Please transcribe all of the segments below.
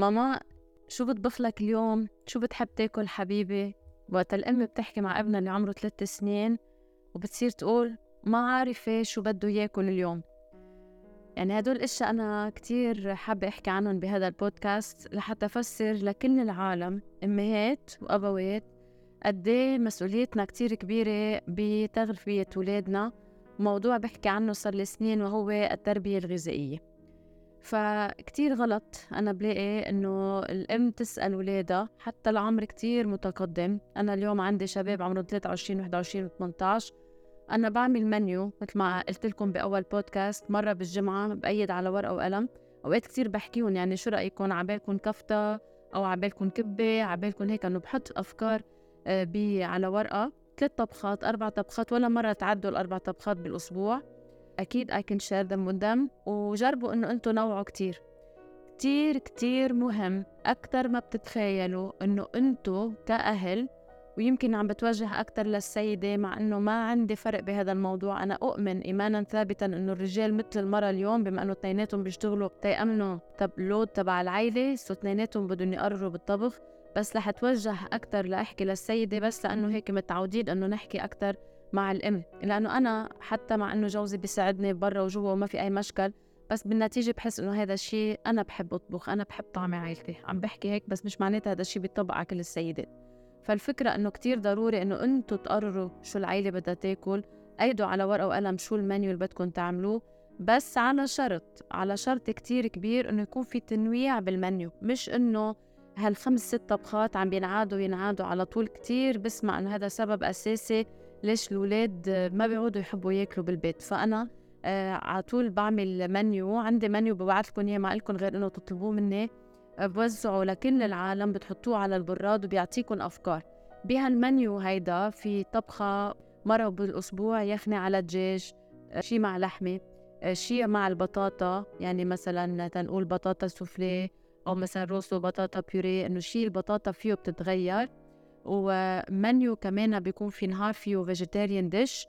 ماما شو بطبخ لك اليوم؟ شو بتحب تاكل حبيبي؟ وقت الأم بتحكي مع ابنها اللي عمره ثلاث سنين وبتصير تقول ما عارفة شو بده ياكل اليوم. يعني هدول الاشياء أنا كتير حابة أحكي عنهم بهذا البودكاست لحتى أفسر لكل العالم أمهات وأبوات قد إيه مسؤوليتنا كتير كبيرة بتغذية اولادنا موضوع بحكي عنه صار لي سنين وهو التربية الغذائية. فكتير غلط أنا بلاقي إنه الأم تسأل ولادها حتى العمر كتير متقدم. أنا اليوم عندي شباب عمرهم 23 21 و 18 أنا بعمل منيو مثل ما قلت لكم بأول بودكاست مرة بالجمعة بأيد على ورقة وقلم. أوقات كتير بحكيهم يعني شو رأيكم عبالكم كفتة أو عبالكم كبة عبالكم هيك إنه بحط أفكار آه، على ورقة. ثلاث طبخات أربع طبخات ولا مرة تعدوا الأربع طبخات بالأسبوع. أكيد I can share them with them. وجربوا إنه أنتوا نوعوا كتير. كتير كتير مهم. أكتر ما بتتخيلوا إنه أنتوا كأهل ويمكن عم بتوجه أكثر للسيدة مع إنه ما عندي فرق بهذا الموضوع. أنا أؤمن إيمانا ثابتا إنه الرجال مثل المرأة اليوم بما إنه اثنيناتهم بيشتغلوا تيأمنوا تب لود تبع العيلة سو اثنيناتهم بدهم يقرروا بالطبخ. بس رح أتوجه أكثر لأحكي للسيدة بس لأنه هيك متعودين إنه نحكي أكثر مع الأم لأنه أنا حتى مع إنه جوزي بيساعدني برا وجوا وما في أي مشكل بس بالنتيجة بحس إنه هذا الشيء أنا بحب أطبخ أنا بحب طعم عائلتي عم بحكي هيك بس مش معناتها هذا الشيء بيطبق على كل السيدات فالفكرة إنه كتير ضروري إنه أنتوا تقرروا شو العيلة بدها تاكل أيدوا على ورقة وقلم شو المنيو اللي بدكم تعملوه بس على شرط على شرط كتير كبير إنه يكون في تنويع بالمنيو. مش إنه هالخمس ست طبخات عم بينعادوا ينعادوا على طول. كتير بسمع إنه هذا سبب أساسي ليش الأولاد ما بيعودوا يحبوا ياكلوا بالبيت؟ فأنا آه على طول بعمل منيو عندي منيو ببعث لكم إياه ما لكم غير إنه تطلبوه مني. بوزعه لكل العالم بتحطوه على البراد وبيعطيكم أفكار بهالمنيو هيدا في طبخة مرة بالأسبوع يخني على دجاج شي مع لحمة شي مع البطاطا. يعني مثلا تنقول بطاطا سوفلي أو مثلا روسو بطاطا بيوري إنه شي البطاطا فيه بتتغير. ومنيو كمان بيكون في نهار فيه vegetarian dish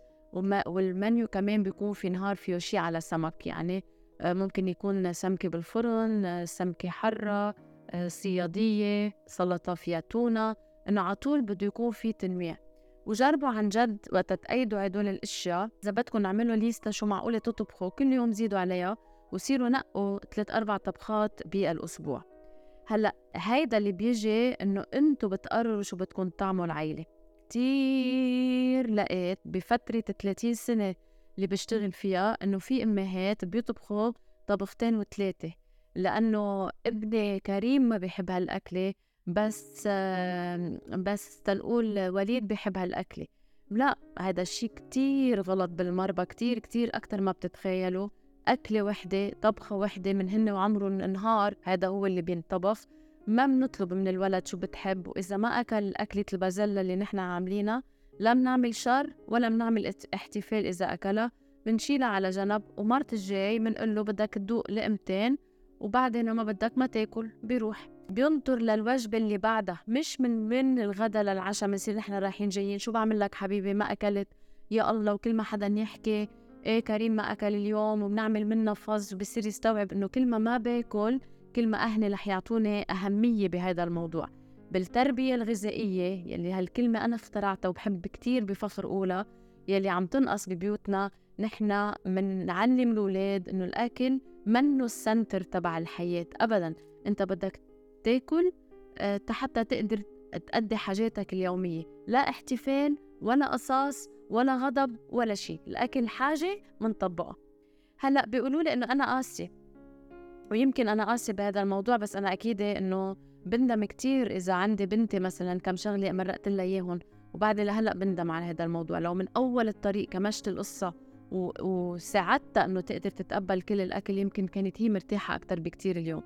وال menu كمان بيكون في نهار فيه شي على سمك. يعني آه، ممكن يكون سمكة بالفرن آه، سمكة حرة آه، صيادية سلطة فيها تونة. إنه على طول بده يكون في تنويع. وجربوا عن جد وقت تقيدوا هدول الأشياء. إذا بدكم اعملوا ليستا شو معقولة تطبخوا كل يوم زيدوا عليها وصيروا نقوا ثلاث أربع طبخات بالأسبوع. هلأ هيدا اللي بيجي إنه أنتوا بتقرروا شو بدكم تعملوا العيلة. كتير لقيت بفترة 30 سنة اللي بشتغل فيها إنه في أمهات بيطبخوا طبختين وثلاثه لأنه ابني كريم ما بيحب هالأكلة بس بس تنقول وليد بيحب هالأكلة. لا هذا الشيء كتير غلط بالمربى كتير كتير أكتر ما بتتخيلوا. أكلة وحدة طبخة وحدة من هن وعمرهم نهار هذا هو اللي بينطبخ. ما بنطلب من الولد شو بتحب وإذا ما أكل أكلة البازلة اللي نحن عاملينها لا بنعمل شر ولا بنعمل احتفال إذا أكلها. بنشيلها على جنب ومرت الجاي بنقول له بدك تدوق لقمتين وبعدين ما بدك ما تاكل بيروح. بينطر للوجبة اللي بعدها مش من من الغدا للعشاء بنصير نحن رايحين جايين شو بعمل لك حبيبي؟ ما أكلت. يا الله وكل ما حدا يحكي إيه كريم ما أكل اليوم وبنعمل منه فز وبصير يستوعب إنه كل ما ما باكل كل ما أهلي رح يعطوني أهمية بهذا الموضوع. بالتربية الغذائية يلي هالكلمة أنا اخترعتها وبحب كتير بفخر أولى يلي عم تنقص ببيوتنا نحن بنعلم الأولاد إنه الأكل منه السنتر تبع الحياة أبدا. أنت بدك تأكل آه، حتى تقدر تأدي حاجاتك اليومية. لا احتفال ولا قصاص ولا غضب ولا شيء الأكل حاجة منطبقها هلأ بيقولوا لي إنه أنا قاسية ويمكن أنا قاسية بهذا الموضوع بس أنا أكيد إنه بندم كتير إذا عندي بنتي مثلا كم شغلة مرقت لها إياهم وبعد لهلا بندم على هذا الموضوع. لو من أول الطريق كمشت القصة و... وساعدتها إنه تقدر تتقبل كل الأكل يمكن كانت هي مرتاحة أكتر بكتير اليوم.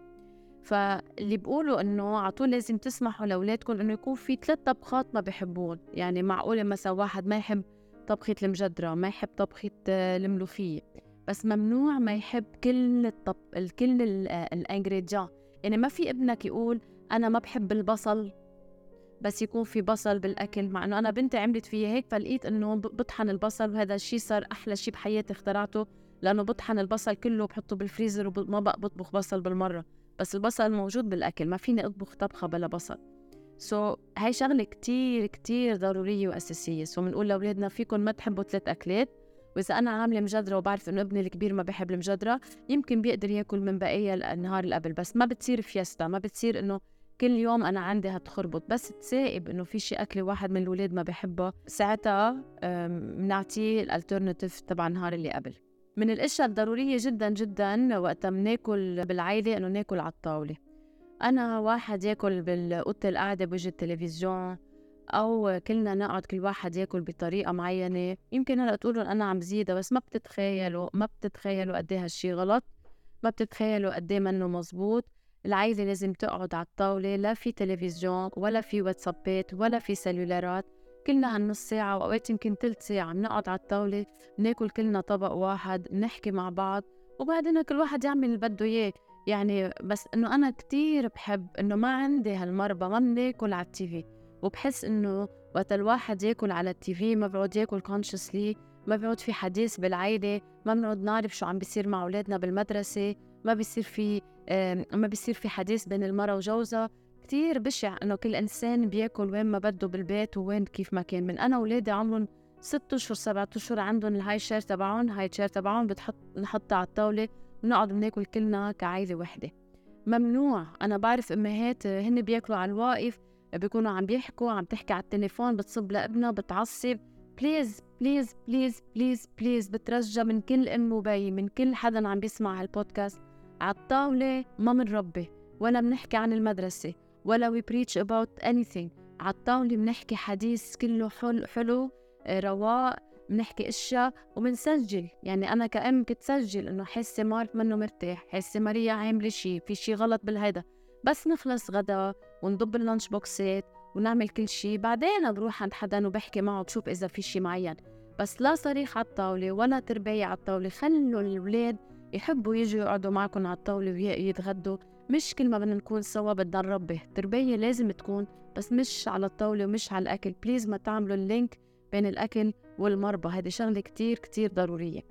فاللي بقولوا إنه على طول لازم تسمحوا لاولادكم إنه يكون في ثلاث طبخات ما بحبون يعني معقولة مثلا واحد ما يحب طبخة المجدرة ما يحب طبخة الملوخية. بس ممنوع ما يحب كل الطب كل الانجريديان يعني ما في ابنك يقول أنا ما بحب البصل بس يكون في بصل بالأكل. مع إنه أنا بنتي عملت فيي هيك فلقيت إنه بطحن البصل وهذا الشيء صار أحلى شيء بحياتي اخترعته. لأنه بطحن البصل كله بحطه بالفريزر وما بطبخ بصل بالمرة. بس البصل موجود بالأكل ما فيني أطبخ طبخة بلا بصل. so, هاي شغلة كتير كتير ضرورية وأساسية. so, بنقول لأولادنا فيكم ما تحبوا ثلاث أكلات. وإذا أنا عاملة مجدرة وبعرف إنه ابني الكبير ما بحب المجدرة يمكن بيقدر ياكل من بقية النهار اللي قبل بس ما بتصير فيستا ما بتصير إنه كل يوم أنا عندي هتخربط. بس تصادف انه في شيء أكلة واحد من الاولاد ما بحبه ساعتها بنعطيه الالترناتيف تبع النهار اللي قبل. من الأشياء الضرورية جدا جدا وقت بناكل بالعائله إنه ناكل على الطاولة. أنا واحد ياكل بالأوضة القعده بوجه التلفزيون أو كلنا نقعد كل واحد ياكل بطريقة معينة. يمكن هلأ تقولوا أنا عم زيدها بس ما بتتخيلوا ما بتتخيلوا قد إيه هالشي غلط ما بتتخيلوا قد إيه منه مزبوط. العائلة لازم تقعد على الطاولة لا في تلفزيون ولا في واتسابات ولا في سلولارات. كلنا هالنص ساعة وأوقات يمكن تلت ساعة بنقعد على الطاولة ناكل كلنا طبق واحد نحكي مع بعض وبعدين كل واحد يعمل اللي بده إياه. يعني بس إنه أنا كتير بحب إنه ما عندي هالمربى ما بناكل على التيفي وبحس إنه وقت الواحد ياكل على التيفي ما بيقعد ياكل كونشسلي ما بيقعد في حديث بالعائلة ما بنقعد نعرف شو عم بيصير مع أولادنا بالمدرسة ما بيصير في ما بيصير في حديث بين المرأة وجوزها. كتير بشع إنه كل إنسان بياكل وين ما بده بالبيت وين كيف ما كان. من أنا اولادي عمرهم ست أشهر سبعة أشهر عندهم ال high chair تبعهم high chair تبعهم بتحط نحطها على الطاولة. ونقعد بناكل كلنا كعائله وحدة. ممنوع. أنا بعرف أمهات هن بياكلوا على الواقف بيكونوا عم بيحكوا عم تحكي على التليفون بتصب لابنها بتعصب. please please please please please بترجى من كل أم وبي من كل حدا عم بيسمع هالبودكاست. على الطاولة ما منربي ولا بنحكي عن المدرسة ولا we preach about anything. على الطاولة بنحكي حديث كله حلو, حلو آه، رواق. بنحكي إشياء وبنسجل. يعني أنا كأم كنت سجل إنه حاسة مارك منه مرتاح حاسة ماريا عاملة شيء في شيء غلط بالهيدا. بس نخلص غدا ونضب اللانش بوكسات ونعمل كل شيء بعدين بروح عند حدا وبحكي معه بشوف إذا في شيء معين. بس لا صريخ على الطاولة ولا تربية على الطاولة. خلوا الأولاد يحبوا يجوا يقعدوا معكم على الطاولة ويتغدوا مش كل ما بدنا نكون سوا بدنا نربي. التربية لازم تكون بس مش على الطاولة ومش على الأكل. please ما تعملوا ال link بين الأكل والتربية. هذه شغلة كتير كتير ضرورية.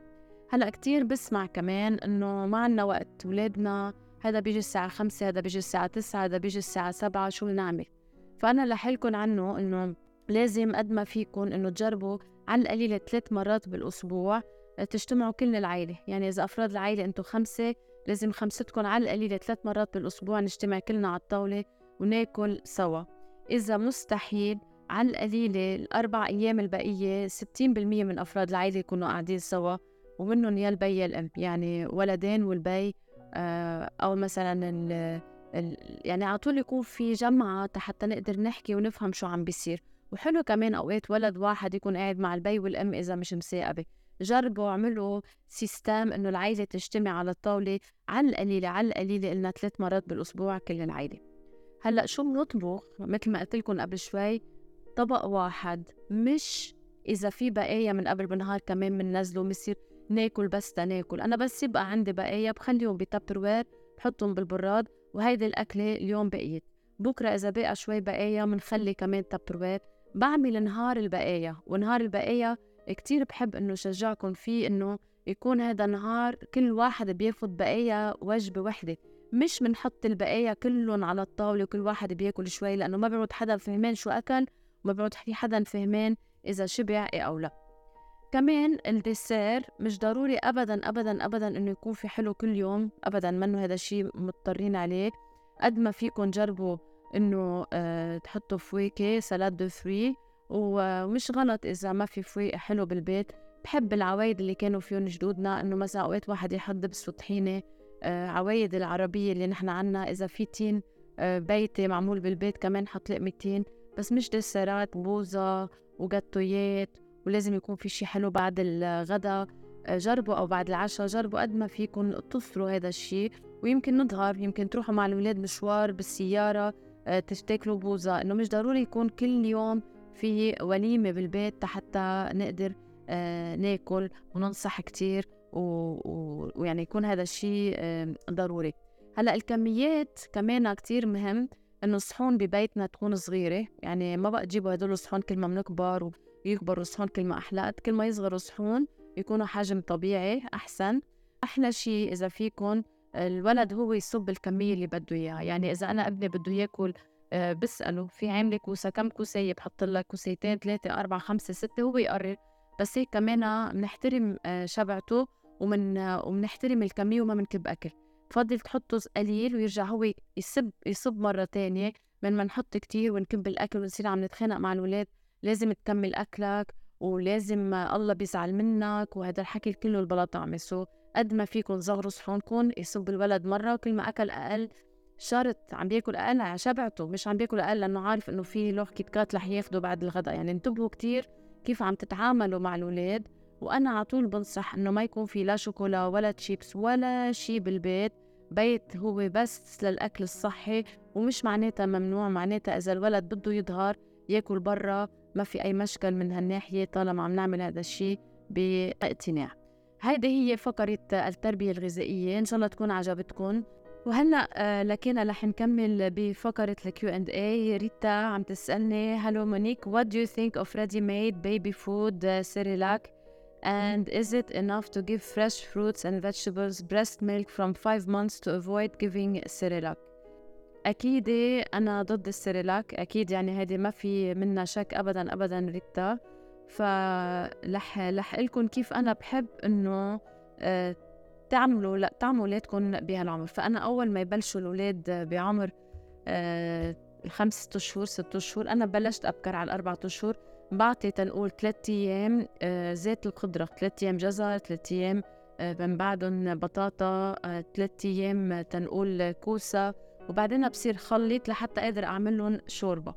هلأ كتير بسمع كمان إنه ما عنا وقت ولادنا هذا بيجي الساعة خمسة هذا بيجي الساعة تسعة هذا بيجي الساعة سبعة شو نعمل؟ فأنا لحلكن عنه إنه لازم قد ما فيكم إنه تجربوا على القليلة ثلاث مرات بالأسبوع تجتمعوا كل العائلة يعني إذا أفراد العائلة أنتم خمسة لازم خمستكم على القليلة ثلاث مرات بالأسبوع نجتمع كلنا على الطاولة وناكل سوا. إذا مستحيل على القليلة الأربع أيام البقية 60% من أفراد العائلة يكونوا قاعدين سوا ومنهم يا البي يا الأم. يعني ولدين والبي آه، أو مثلا ال ال يعني على طول يكون في جمعة حتى نقدر نحكي ونفهم شو عم بيصير. وحلو كمان أوقات ولد واحد يكون قاعد مع البي والأم إذا مش مساقبة جربوا اعملوا system إنه العائلة تجتمع على الطاولة على القليلة على القليلة قلنا ثلاث مرات بالأسبوع كل العائلة. هلأ شو بنطبخ؟ مثل ما قلت لكم قبل شوي طبق واحد مش إذا في بقايا من قبل بنهار كمان بننزله بنصير ناكل بس تناكل أنا بس يبقى عندي بقايا بخليهم ب Tupperware بحطهم بالبراد وهيدي الأكلة اليوم بقيت. بكرة إذا بقى شوي بقايا بنخلي كمان تابر وير بعمل نهار البقايا ونهار البقايا كتير بحب إنه شجعكم فيه إنه يكون هذا نهار كل واحد بياخد بقايا وجبة وحدة. مش بنحط البقايا كلهم على الطاولة وكل واحد بياكل شوي لأنه ما بيعود حدا فهمان شو أكل وما بيعود في حدا فهمان إذا شبع إيه أو لا. كمان الديسير مش ضروري أبدا أبدا أبدا إنه يكون في حلو كل يوم أبدا منه هذا الشيء مضطرين عليه. قد ما فيكم جربوا إنه أه تحطوا فواكه salade de fruits ومش غلط إذا ما في فويق حلو بالبيت. بحب العوايد اللي كانوا فيهم جدودنا إنه مثلا أوقات واحد يحط دبس وطحينة آه عوايد العربية اللي نحن عنا. إذا في تين آه بيتي معمول بالبيت كمان حط لقمتين بس مش دسرات بوظة وجاتويات ولازم يكون في شي حلو بعد الغدا آه جربوا أو بعد العشاء جربوا قد ما فيكم تصروا هذا الشيء ويمكن نظهر يمكن تروحوا مع الولاد مشوار بالسيارة آه تاكلوا بوظة. إنه مش ضروري يكون كل يوم في وليمة بالبيت حتى نقدر آه ناكل وننصح كتير ويعني يكون هذا الشيء ضروري. هلأ الكميات كمان كتير مهم. إنه الصحون ببيتنا تكون صغيرة يعني ما بقى تجيبوا هدول الصحون كل ما بنكبر ويكبروا الصحون كل ما أحلى كل ما يصغروا الصحون يكونوا حجم طبيعي أحسن. أحلى شيء إذا فيكم الولد هو يصب الكمية اللي بده إياها يعني إذا أنا أبني بده يأكل آه، بسأله في عاملة كوسة كم كوسة؟ بحط لك كوسيتين ثلاثة أربعة خمسة ستة هو يقرر. بس هيك كمان بنحترم آه، شبعته ومن وبنحترم الكمية وما بنكب أكل. بفضل تحطه قليل ويرجع هو يصب يصب مرة تانية. من ما نحط كتير ونكب الأكل ونصير عم نتخانق مع الولاد لازم تكمل أكلك ولازم الله بيزعل منك وهذا الحكي كله البلا طعمة so قد ما فيكم صغروا صحونكم يصب الولد مرة وكل ما أكل أقل شرط عم بياكل أقل على شبعته مش عم بياكل أقل لأنه عارف إنه في لوح Kit Kat رح ياخده بعد الغداء. يعني انتبهوا كتير كيف عم تتعاملوا مع الاولاد وأنا على طول بنصح إنه ما يكون في لا شوكولا ولا تشيبس ولا شيء بالبيت. بيت هو بس للأكل الصحي ومش معناتها ممنوع معناتها إذا الولد بده يظهر ياكل برا ما في أي مشكل من هالناحية طالما عم نعمل هذا الشيء باقتناع. هيدي هي فقرة التربية الغذائية إن شاء الله تكون عجبتكم وهلأ آه، لكن رح نكمل بفقرة ال Q and A ريتا عم تسألني hello Monique do you think of ready made baby food uh, Cerelac? And is it enough to give fresh fruits and vegetables breast milk from 5 months to avoid giving Cerelac? أكيد أنا ضد ال Cerelac. أكيد يعني هيدي ما في منها شك أبدا أبدا ريتا فلح لح لكم كيف أنا بحب إنه آه، تعملوا لا تعملوا اولادكم بهالعمر. فأنا أول ما يبلشوا الأولاد بعمر آه خمس ست شهور ست شهور أنا بلشت أبكر على الاربع أشهر. بعطي تنقول ثلاث أيام آه زيت الخضره ثلاث أيام جزر ثلاث أيام آه من بعدهم بطاطا آه ثلاث أيام تنقول كوسة. وبعدين بصير خلط لحتى أقدر أعمل لهم شوربة.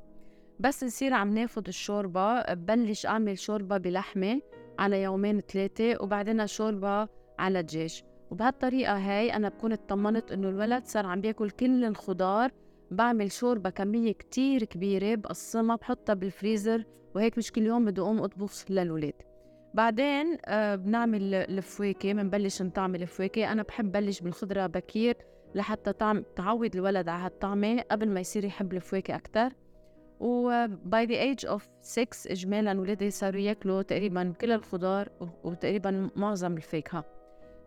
بس نصير عم ناخد الشوربة ببلش أعمل شوربة بلحمة على يومين ثلاثة وبعدين شوربة على دجاج وبهالطريقة هاي أنا بكون اطمنت إنه الولد صار عم بياكل كل الخضار بعمل شوربة كمية كتير كبيرة بقسمها بحطها بالفريزر وهيك مش كل يوم بدي أقوم أطبخ للولاد. بعدين آه بنعمل الفواكه بنبلش نطعم الفواكه. أنا بحب بلش بالخضرة بكير لحتى طعم تعود الولد على هالطعمة قبل ما يصير يحب الفواكه أكتر. و by the age of 6 إجمالا ولادي صاروا يأكلوا تقريبا كل الخضار وتقريبا معظم الفاكهة.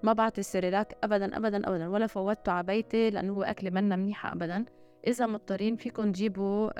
ما بعطي ال Cerelac ابدا ابدا ابدا ولا فوتته على بيتي لأنه هو أكلة منا منيحة ابدا. إذا مضطرين فيكم تجيبوا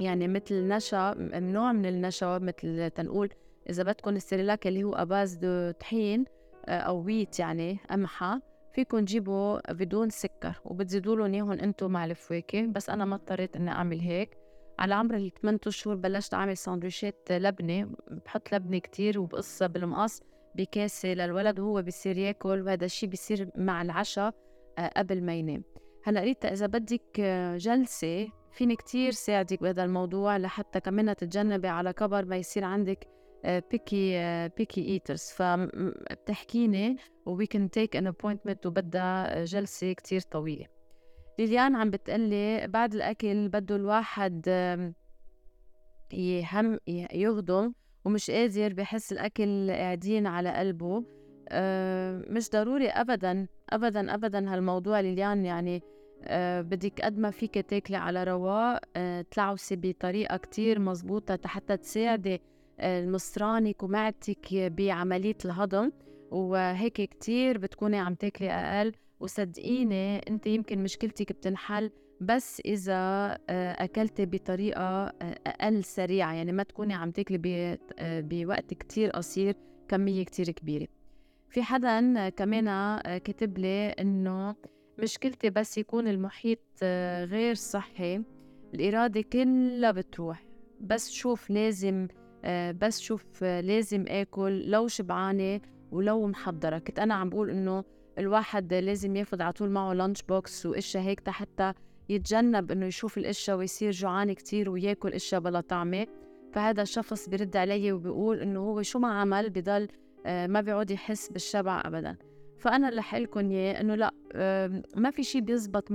يعني مثل نشا نوع من النشا مثل تنقول إذا بدكم ال Cerelac اللي هو à base de طحين آه، أو ويت يعني قمحة فيكم تجيبوا بدون سكر وبتزيدوا لهم إياهم أنتم مع الفواكه. بس أنا ما اضطريت إني أعمل هيك. على عمر ال 8 اشهر بلشت أعمل ساندويشات لبنة بحط لبنة كتير وبقصها بالمقص بكاسة للولد وهو بصير ياكل وهذا الشيء بصير مع العشاء آه، قبل ما ينام. هلا ريتا إذا بدك جلسة فيني كتير ساعدك بهذا الموضوع لحتى كمان تتجنبي على كبر ما يصير عندك picky picky eaters فبتحكيني we can take an appointment وبدها جلسة كتير طويلة. ليليان عم بتقلي بعد الأكل بده الواحد يهم يهضم ومش قادر بحس الأكل قاعدين على قلبه. مش ضروري أبدا أبدا أبدا هالموضوع ليليان يعني أه بدك قد ما فيك تاكلي على رواق أه تلعوسي بطريقة كتير مزبوطة حتى تساعدي آه، المصرانك ومعدتك بعملية الهضم. وهيك كتير بتكوني عم تاكلي أقل. وصدقيني أنت يمكن مشكلتك بتنحل بس إذا آه، أكلتي بطريقة آه، أقل سريعة. يعني ما تكوني عم تاكلي آه، بوقت كتير قصير كمية كتير كبيرة. في حدا كمان كتب لي إنه مشكلتي بس يكون المحيط غير صحي الإرادة كلها بتروح. بس شوف لازم بس شوف لازم آكل. لو شبعانة ولو محضرة. كنت أنا عم بقول إنه الواحد لازم ياخد على طول معه lunch box وإشياء هيك حتى يتجنب إنه يشوف الإشياء ويصير جوعان كتير وياكل إشياء بلا طعمة. فهذا الشخص بيرد علي وبيقول إنه هو شو ما عمل بضل آه، ما بيعود يحس بالشبع ابدا. فأنا اللي حقلكم إياه إنه لا ما في شيء بيزبط 100%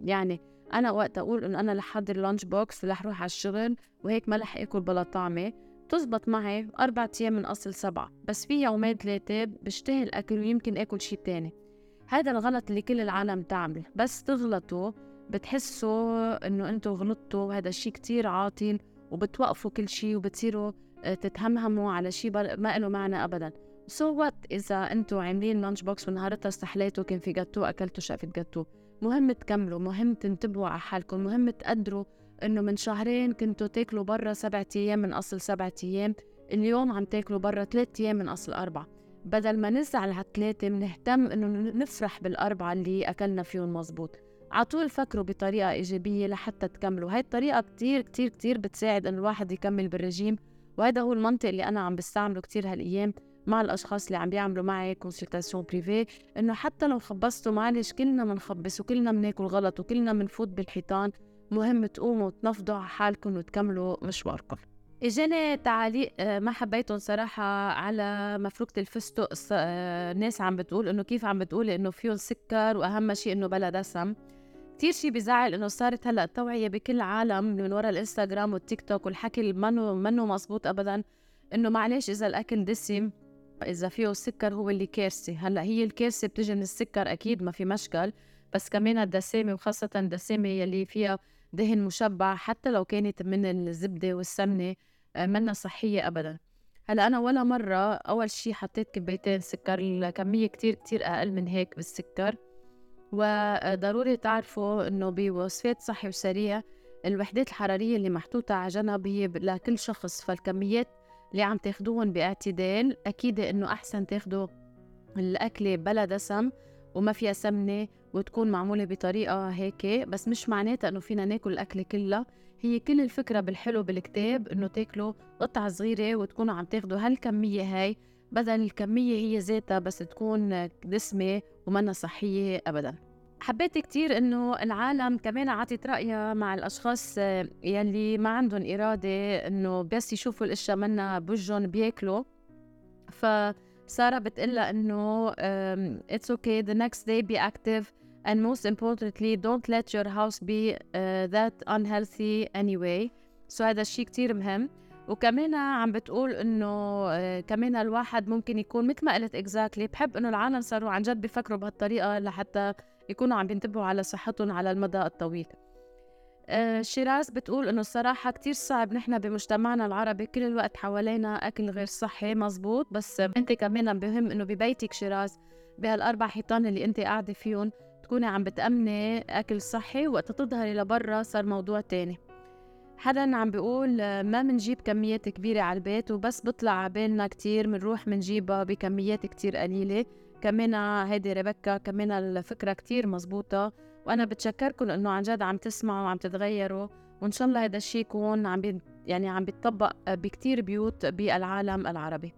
يعني أنا وقت أقول إنه أنا رح احضر لانش بوكس ورح أروح على الشغل وهيك ما رح آكل بلا طعمة بتزبط معي أربع أيام من أصل سبعة. بس في يومين ثلاثة بشتهي الأكل ويمكن آكل شيء تاني. هذا الغلط اللي كل العالم تعمل. بس تغلطوا بتحسوا إنه أنتم غلطتوا وهذا الشيء كتير عاطل وبتوقفوا كل شيء وبتصيروا آه، تتهمهموا على شيء ما له معنى ابدا. so so what إذا أنتم عاملين lunch box ونهارتها استحليتوا كان في جاتو أكلتوا شقفة جاتو مهم تكملوا مهم تنتبهوا على حالكم مهم تقدروا إنه من شهرين كنتوا تاكلوا برا سبعة أيام من أصل سبعة أيام اليوم عم تاكلوا برا ثلاث أيام من أصل أربعة. بدل ما نزعل على الثلاثة بنهتم انه نفرح بالأربعة اللي أكلنا فيهم مزبوط. عطول فكروا بطريقة إيجابية لحتى تكملوا. هاي الطريقة كتير كتير كتير بتساعد إنه الواحد يكمل بالرجيم. وهذا هو المنطق اللي أنا عم بستعمله كتير هالأيام مع الأشخاص اللي عم بيعملوا معي consultation privée إنه حتى لو خبصتوا معلش كلنا بنخبص وكلنا بناكل غلط وكلنا بنفوت بالحيطان مهم تقوموا وتنفضوا على حالكم وتكملوا مشواركم. إجاني تعاليق آه، ما حبيتهم صراحة على مفروكة الفستق آه، ناس عم بتقول إنه كيف عم بتقول إنه فيهم سكر وأهم شيء إنه بلا دسم. كتير شي بزعل إنه صارت هلأ التوعية بكل العالم من ورا الإنستغرام والتيك توك والحكي منه منه مزبوط ابدا إنه معلش إذا الأكل دسم إذا فيه سكر هو اللي كارثة. هلأ هي الكارثة بتجي من السكر أكيد ما في مشكل بس كمان الدسامة وخاصة الدسامة يلي فيها دهن مشبع حتى لو كانت من الزبدة والسمنة آه، منا صحية ابدا. هلأ أنا ولا مرة أول شيء حطيت كبايتين سكر الكمية كتير كتير أقل من هيك بالسكر. وضروري تعرفوا إنه بوصفات صحي وسريع الوحدات الحرارية اللي محطوطة على جنب هي لكل شخص فالكميات اللي عم تاخدوهم باعتدال أكيد إنه أحسن تاخدوا الأكلة بلا دسم وما فيها سمنة وتكون معمولة بطريقة هيك بس مش معناتها إنه فينا ناكل الأكلة كلها. هي كل الفكرة بالحلو بالكتاب إنه تاكلوا قطعة صغيرة وتكونوا عم تاخدوا هالكمية هاي بدل الكمية هي ذاتها بس تكون دسمة ومنا صحية أبداً. حبيت كتير إنه العالم كمان عطت رأيها مع الأشخاص آه، يلي ما عندهم إرادة إنه بس يشوفوا الإشياء منا بوجهن بياكلوا. فسارة بتقلها إنه it's okay the next day be active and most importantly don't let your house be uh, that unhealthy anyway. So هذا الشيء كتير مهم. وكمان عم بتقول إنه uh, كمان الواحد ممكن يكون مثل ما قلت اكزاكتلي بحب إنه العالم صاروا عن جد بيفكروا بهالطريقة لحتى يكونوا عم بينتبهوا على صحتهم على المدى الطويل. آه شيراز بتقول إنه الصراحة كتير صعب نحن بمجتمعنا العربي كل الوقت حوالينا أكل غير صحي مزبوط بس أنت كمان بهم إنه ببيتك شيراز بهالأربع حيطان اللي أنت قاعدة فيهم تكوني عم بتأمني أكل صحي وقت تظهري لبرا صار موضوع تاني. حدا عم بيقول ما منجيب كميات كبيرة على البيت وبس بطلع عبالنا كتير منروح منجيبها بكميات كتير قليلة. كمان هيدي ريبكا كمان الفكرة كتير مزبوطة وأنا بتشكركم إنه عن جد عم تسمعوا وعم تتغيروا وإن شاء الله هذا الشيء يكون عم بي يعني عم بيتطبق بكتير بيوت بالعالم العربي.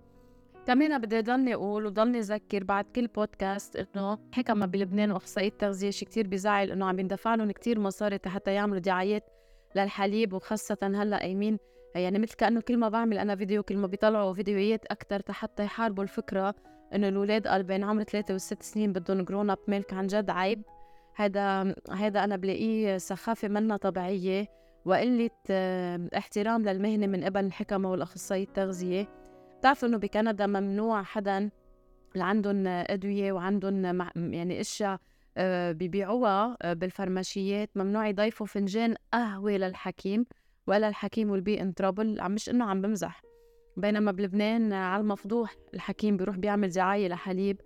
كمان بدي ضلني أقول وضلني أذكر بعد كل بودكاست إنه حكمة بلبنان وأخصائية تغذية شيء كتير بزعل إنه عم يندفع لهم كتير مصاري حتى يعملوا دعايات للحليب وخاصة هلأ قايمين يعني مثل كأنه كل ما بعمل أنا فيديو كل ما بيطلعوا فيديوهات أكثر حتى يحاربوا الفكرة إنه الاولاد قال بين عمر ثلاثة وست سنين بدهم growing up milk عن جد عيب. هذا هذا أنا بلاقيه سخافة منا طبيعية وقلة آه، احترام للمهنة من قبل الحكمة والاخصائي التغذية. بتعرفوا إنه بكندا ممنوع حدا اللي عندهم أدوية وعندهم يعني أشياء آه، ببيعوها آه، بالفرماشيات. ممنوع يضيفوا فنجان قهوة للحكيم ولا الحكيم will be in trouble. مش إنه عم بمزح. بينما بلبنان على المفضوح الحكيم بيروح بيعمل دعاية لحليب.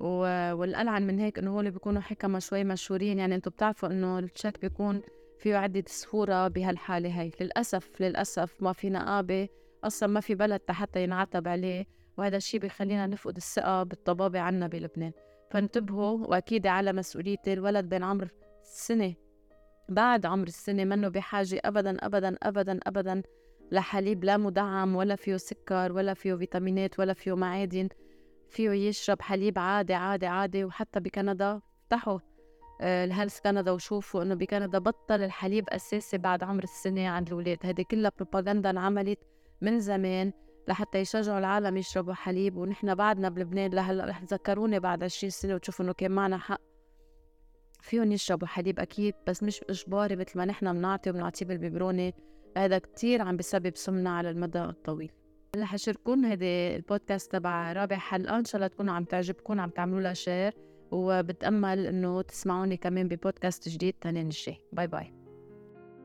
والألعن من هيك إنه هول بيكونوا حكمة شوي مشهورين. يعني أنتم بتعرفوا إنه التشيك بيكون فيه عدة سهورة بهالحالة هاي. للأسف للأسف ما في نقابة أصلا ما في بلد حتى ينعتب عليه. وهذا الشيء بيخلينا نفقد الثقة بالطبابة عنا بلبنان. فانتبهوا وأكيد على مسؤوليتي الولد بين عمر سنة بعد عمر السنة منه بحاجة أبدا أبدا أبدا أبدا لحليب لا مدعم ولا فيه سكر ولا فيه فيتامينات ولا فيه معادن. فيه يشرب حليب عادي عادي عادي وحتى بكندا افتحوا آه، الهيلث كندا وشوفوا إنه بكندا بطل الحليب أساسي بعد عمر السنة عند الأولاد. هذه كلها بروباغندا انعملت من زمان. لحتى يشجعوا العالم يشربوا حليب ونحن بعدنا بلبنان لهلا رح تذكروني بعد 20 سنة وتشوفوا إنه كان معنا حق. فيهم يشربوا حليب أكيد بس مش إجباري مثل ما نحن بنعطي وبنعطيه بالببرونه هذا كتير عم بسبب سمنة على المدى الطويل. هلا حشركم هيدي البودكاست تبع رابع حلقة إن شاء الله تكونوا عم تعجبكم عم تعملوا لها share وبتأمل إنه تسمعوني كمان ببودكاست جديد تاني الجاي bye bye